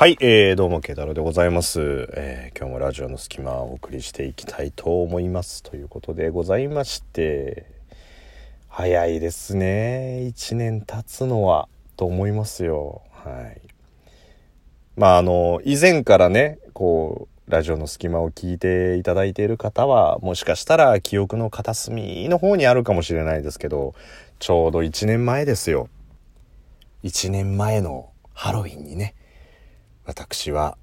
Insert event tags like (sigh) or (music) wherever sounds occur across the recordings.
はい、えー、どうも、ケイタロウでございます。えー、今日もラジオの隙間をお送りしていきたいと思います。ということでございまして、早いですね。一年経つのは、と思いますよ。はい。まあ、あの、以前からね、こう、ラジオの隙間を聞いていただいている方は、もしかしたら記憶の片隅の方にあるかもしれないですけど、ちょうど1年前ですよ。1年前のハロウィンにね、私は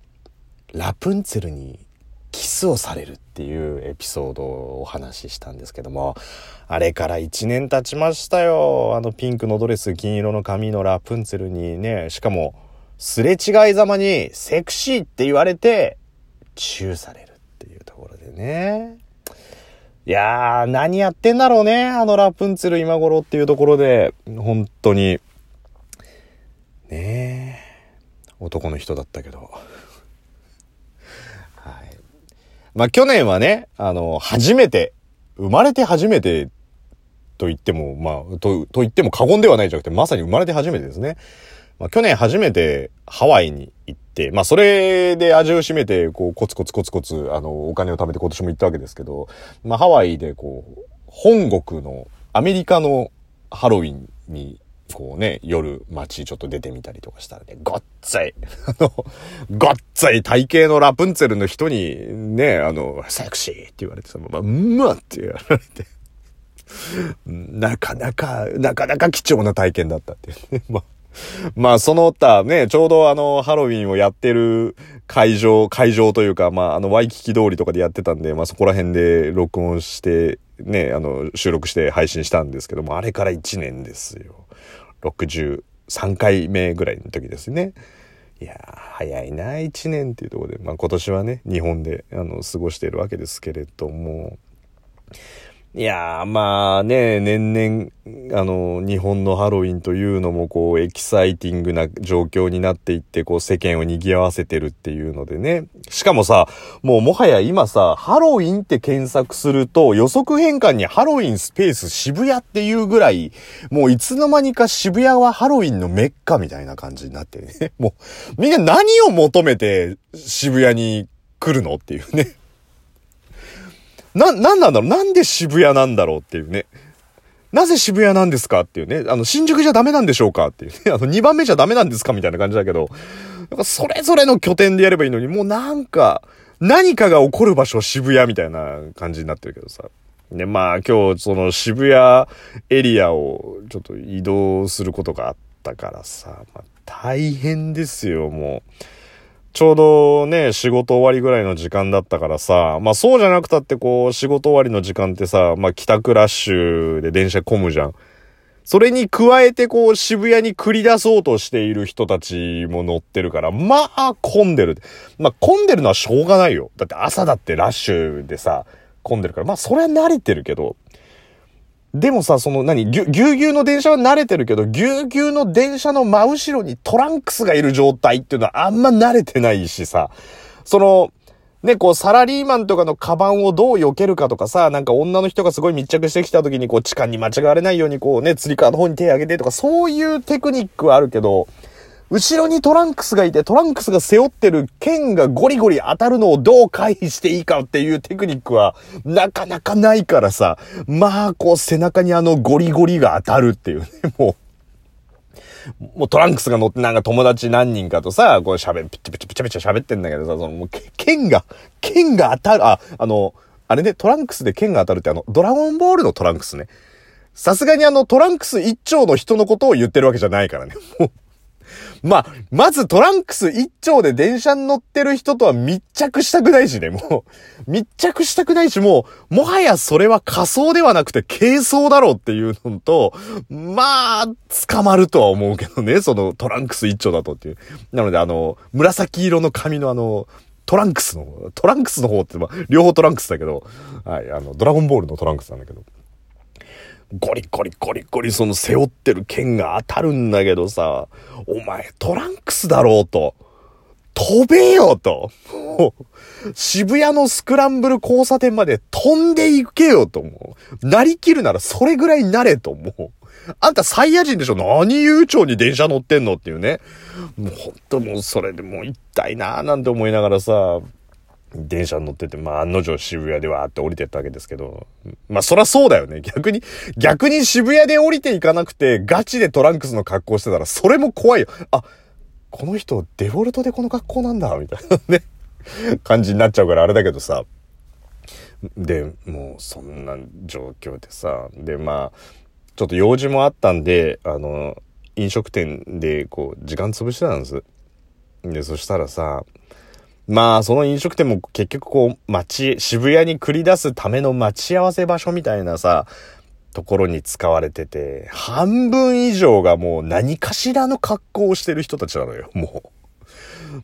ラプンツェルにキスをされるっていうエピソードをお話ししたんですけども、あれから1年経ちましたよ。あのピンクのドレス、金色の髪のラプンツェルにね、しかもすれ違いざまにセクシーって言われて、チューされるっていうところでね。いやー、何やってんだろうね、あのラプンツェル今頃っていうところで、本当に。ねえ。男の人だったけど。(laughs) はい。まあ去年はね、あの、初めて、生まれて初めてと言っても、まあ、と、と言っても過言ではないじゃなくて、まさに生まれて初めてですね。まあ去年初めてハワイに行って、まあそれで味を占めて、こう、コツコツコツコツ、あの、お金を貯めて今年も行ったわけですけど、まあハワイでこう、本国のアメリカのハロウィンにこうね、夜街ちょっと出てみたりとかしたらね、ごっつい、(laughs) あの、ごっつい体型のラプンツェルの人に、ね、あの、セクシーって言われてさ、まあ、うんまって言われて、(laughs) なかなか、なかなか貴重な体験だったっていうね。(laughs) まあ (laughs) まあ、その他ね、ちょうどあの、ハロウィンをやってる会場、会場というか、まあ、あの、ワイキキ通りとかでやってたんで、まあ、そこら辺で録音して、ね、あの、収録して配信したんですけども、あれから1年ですよ。63回目ぐらいの時ですね。いや、早いな、1年っていうところで、まあ、今年はね、日本で、あの、過ごしているわけですけれども、いやー、まあね、年々、あの、日本のハロウィンというのも、こう、エキサイティングな状況になっていって、こう、世間を賑わせてるっていうのでね。しかもさ、もうもはや今さ、ハロウィンって検索すると、予測変換にハロウィンスペース渋谷っていうぐらい、もういつの間にか渋谷はハロウィンのメッカみたいな感じになってね。もう、みんな何を求めて渋谷に来るのっていうね。な、なんなんだろう？なんで渋谷なんだろうっていうね。なぜ渋谷なんですかっていうね。あの、新宿じゃダメなんでしょうかっていうね。(laughs) あの、2番目じゃダメなんですかみたいな感じだけど。なんかそれぞれの拠点でやればいいのに、もうなんか、何かが起こる場所渋谷みたいな感じになってるけどさ。で、まあ今日その渋谷エリアをちょっと移動することがあったからさ、まあ、大変ですよ、もう。ちょうどね、仕事終わりぐらいの時間だったからさ、まあそうじゃなくたってこう、仕事終わりの時間ってさ、まあ帰宅ラッシュで電車混むじゃん。それに加えてこう、渋谷に繰り出そうとしている人たちも乗ってるから、まあ混んでる。まあ混んでるのはしょうがないよ。だって朝だってラッシュでさ、混んでるから、まあそれは慣れてるけど、でもさ、その何、ぎゅ、ぎゅうぎゅうの電車は慣れてるけど、ぎゅうぎゅうの電車の真後ろにトランクスがいる状態っていうのはあんま慣れてないしさ、その、ね、こう、サラリーマンとかのカバンをどう避けるかとかさ、なんか女の人がすごい密着してきた時にこう、痴漢に間違われないようにこうね、釣り革の方に手を挙げてとか、そういうテクニックはあるけど、後ろにトランクスがいて、トランクスが背負ってる剣がゴリゴリ当たるのをどう回避していいかっていうテクニックは、なかなかないからさ、まあ、こう背中にあのゴリゴリが当たるっていうね、もう、もうトランクスが乗ってなんか友達何人かとさ、こう喋、ピチピチピチピチ喋ってんだけどさ、そのもう剣が、剣が当たる、あ、あの、あれね、トランクスで剣が当たるってあの、ドラゴンボールのトランクスね。さすがにあのトランクス一丁の人のことを言ってるわけじゃないからね。もうまあ、まずトランクス一丁で電車に乗ってる人とは密着したくないしね、もう。密着したくないし、もう、もはやそれは仮装ではなくて軽装だろうっていうのと、まあ、捕まるとは思うけどね、そのトランクス一丁だとっていう。なので、あの、紫色の髪のあの、トランクスの、トランクスの方って、まあ、両方トランクスだけど、はい、あの、ドラゴンボールのトランクスなんだけど。ゴリゴリゴリゴリその背負ってる剣が当たるんだけどさ、お前トランクスだろうと。飛べよと。渋谷のスクランブル交差点まで飛んでいけよと、もう。なりきるならそれぐらいなれと、もう。あんたサイヤ人でしょ何悠長に電車乗ってんのっていうね。もうほんともうそれでもう痛いなーなんて思いながらさ、電車に乗ってて、まあ案の定渋谷でわーって降りてったわけですけど、まあそらそうだよね。逆に、逆に渋谷で降りていかなくて、ガチでトランクスの格好してたら、それも怖いよ。あ、この人デフォルトでこの格好なんだ、みたいなね、感じになっちゃうからあれだけどさ。で、もうそんな状況でさ、でまあ、ちょっと用事もあったんで、あの、飲食店でこう、時間潰してたんです。で、そしたらさ、まあ、その飲食店も結局こう、街、渋谷に繰り出すための待ち合わせ場所みたいなさ、ところに使われてて、半分以上がもう何かしらの格好をしてる人たちなのよ、も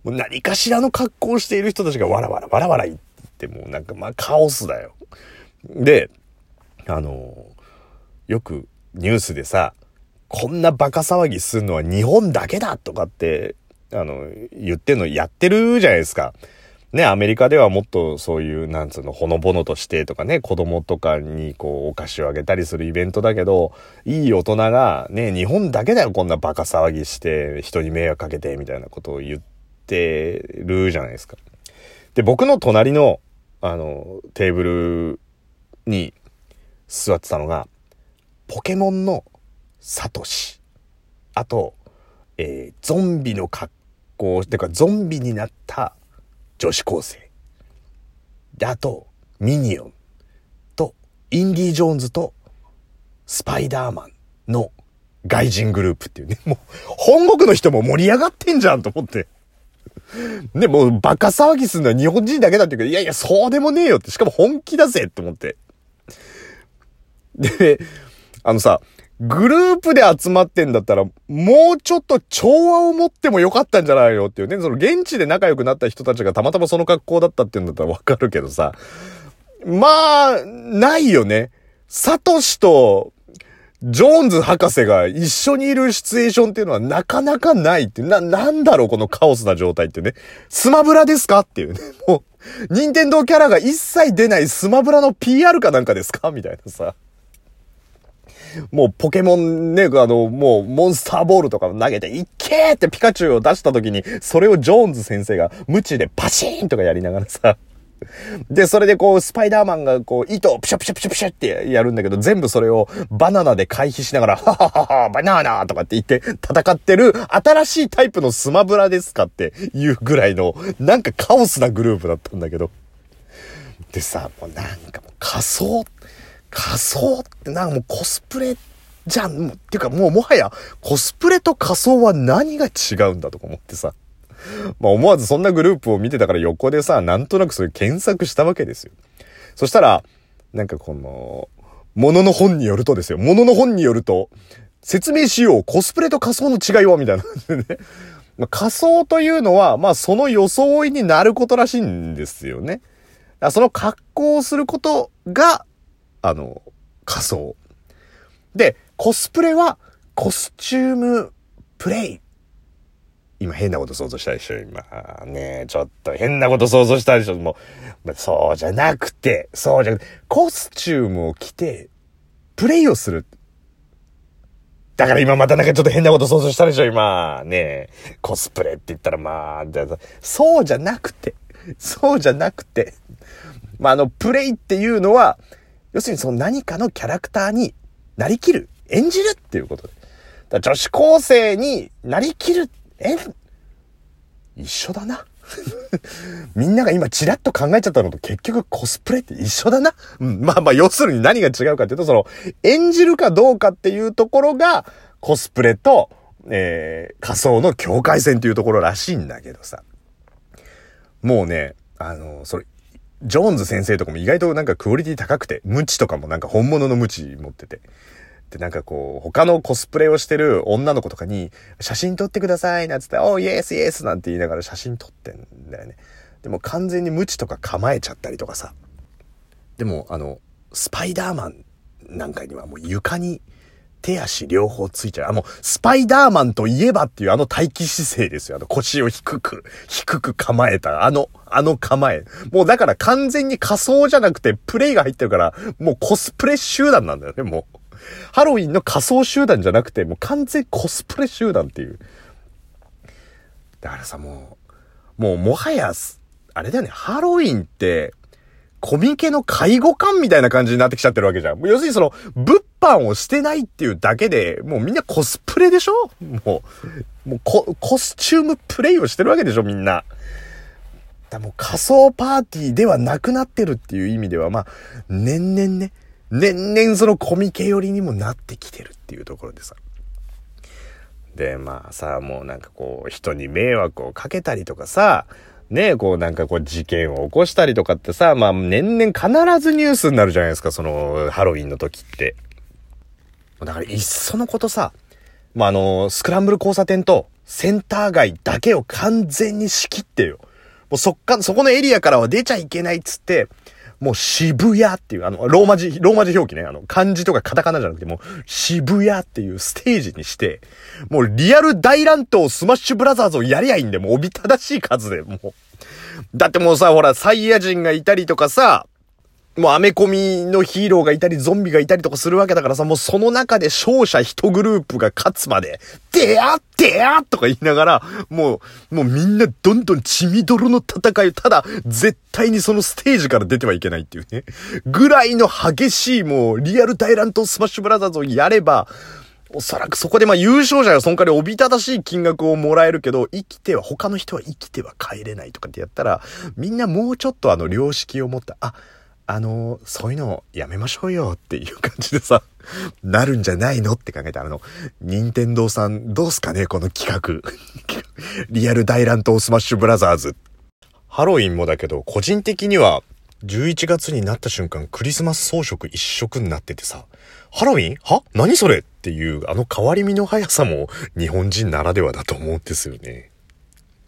う。もう何かしらの格好をしている人たちがわらわらわらわら言ってもうなんかまあカオスだよ。で、あの、よくニュースでさ、こんなバカ騒ぎするのは日本だけだとかって、あの、言ってんのやってるじゃないですか。ね、アメリカではもっとそういう、なんつうの、ほのぼのとしてとかね、子供とかにこう、お菓子をあげたりするイベントだけど、いい大人が、ね、日本だけだよ、こんなバカ騒ぎして、人に迷惑かけて、みたいなことを言ってるじゃないですか。で、僕の隣の、あの、テーブルに座ってたのが、ポケモンのサトシ。あと、えー、ゾンビの格好、てかゾンビになった女子高生。で、あと、ミニオンと、インディ・ジョーンズと、スパイダーマンの外人グループっていうね、もう、本国の人も盛り上がってんじゃんと思って。(laughs) ね、もうバカ騒ぎするのは日本人だけだって言うけど、いやいや、そうでもねえよって、しかも本気だぜって思って。で、あのさ、グループで集まってんだったら、もうちょっと調和を持ってもよかったんじゃないのっていうね。その現地で仲良くなった人たちがたまたまその格好だったっていうんだったらわかるけどさ。まあ、ないよね。サトシと、ジョーンズ博士が一緒にいるシチュエーションっていうのはなかなかないってな、なんだろうこのカオスな状態ってね。スマブラですかっていうね。もう、任天堂キャラが一切出ないスマブラの PR かなんかですかみたいなさ。もうポケモンね、あの、もうモンスターボールとか投げて、いっけーってピカチュウを出した時に、それをジョーンズ先生が無知でパシーンとかやりながらさ、で、それでこう、スパイダーマンがこう、糸をプシャプシャプシャプシャってやるんだけど、全部それをバナナで回避しながら、はははは、バナナとかって言って戦ってる新しいタイプのスマブラですかっていうぐらいの、なんかカオスなグループだったんだけど。でさ、もうなんかもう仮装仮装ってなんかもうコスプレじゃん。っていうかもうもはやコスプレと仮装は何が違うんだとか思ってさ。まあ思わずそんなグループを見てたから横でさ、なんとなくそれ検索したわけですよ。そしたら、なんかこの、ものの本によるとですよ。ものの本によると、説明しよう。コスプレと仮装の違いはみたいなね。(laughs) まあ、仮装というのは、まあその装いになることらしいんですよね。その格好をすることが、あの、仮装。で、コスプレは、コスチュームプレイ。今変なこと想像したでしょ？今。ねちょっと変なこと想像したでしょ？もう、そうじゃなくて、そうじゃなくて、コスチュームを着て、プレイをする。だから今またなんかちょっと変なこと想像したでしょ？今。ねコスプレって言ったらまあ、そうじゃなくて、そうじゃなくて、まあ、あの、プレイっていうのは、要するにその何かのキャラクターになりきる、演じるっていうことで。だ女子高生になりきる、え、一緒だな。(laughs) みんなが今チラッと考えちゃったのと結局コスプレって一緒だな。うん、まあまあ要するに何が違うかっていうと、その演じるかどうかっていうところがコスプレと、えー、仮想の境界線っていうところらしいんだけどさ。もうね、あの、それジョーンズ先生とかも意外となんかクオリティ高くて、ムチとかもなんか本物のムチ持ってて。で、なんかこう、他のコスプレをしてる女の子とかに、写真撮ってくださいなんつって、おー、イエスイエスなんて言いながら写真撮ってんだよね。でも完全にムチとか構えちゃったりとかさ。でも、あの、スパイダーマンなんかにはもう床に手足両方ついちゃう。あ、もう、スパイダーマンといえばっていうあの待機姿勢ですよ。あの腰を低く、低く構えた、あの、あの構え。もうだから完全に仮装じゃなくてプレイが入ってるから、もうコスプレ集団なんだよね、もう。ハロウィンの仮装集団じゃなくて、もう完全コスプレ集団っていう。だからさ、もう、もうもはや、あれだよね、ハロウィンって、コミケの介護官みたいな感じになってきちゃってるわけじゃん。要するにその、物販をしてないっていうだけで、もうみんなコスプレでしょ？もう、もうコ、コスチュームプレイをしてるわけでしょみんな。だもう仮想パーティーではなくなってるっていう意味では、まあ、年々ね、年々そのコミケ寄りにもなってきてるっていうところでさ。で、まあさ、もうなんかこう、人に迷惑をかけたりとかさ、ね、こうなんかこう事件を起こしたりとかってさ、まあ年々必ずニュースになるじゃないですか、そのハロウィンの時って。だからいっそのことさ、まああの、スクランブル交差点とセンター街だけを完全に仕切ってよ。もうそっか、そこのエリアからは出ちゃいけないっつって、もう渋谷っていう、あの、ローマ字、ローマ字表記ね、あの、漢字とかカタカナじゃなくて、もう渋谷っていうステージにして、もうリアル大乱闘スマッシュブラザーズをやりゃいいんで、もうおびただしい数で、もう。だってもうさ、ほら、サイヤ人がいたりとかさ、もうアメコミのヒーローがいたり、ゾンビがいたりとかするわけだからさ、もうその中で勝者一グループが勝つまで、でやでやとか言いながら、もう、もうみんなどんどん血みどろの戦いをただ、絶対にそのステージから出てはいけないっていうね。ぐらいの激しいもう、リアル大乱闘スマッシュブラザーズをやれば、おそらくそこでまあ優勝者がその代わりおびただしい金額をもらえるけど、生きては、他の人は生きては帰れないとかってやったら、みんなもうちょっとあの良識を持った、あ、あの、そういうのやめましょうよっていう感じでさ、なるんじゃないのって考えたら、あの、任天堂さん、どうすかねこの企画。(laughs) リアル大乱闘スマッシュブラザーズ。ハロウィンもだけど、個人的には、11月になった瞬間、クリスマス装飾一色になっててさ、ハロウィン？は？何それ？っていう、あの変わり身の速さも日本人ならではだと思うんですよね。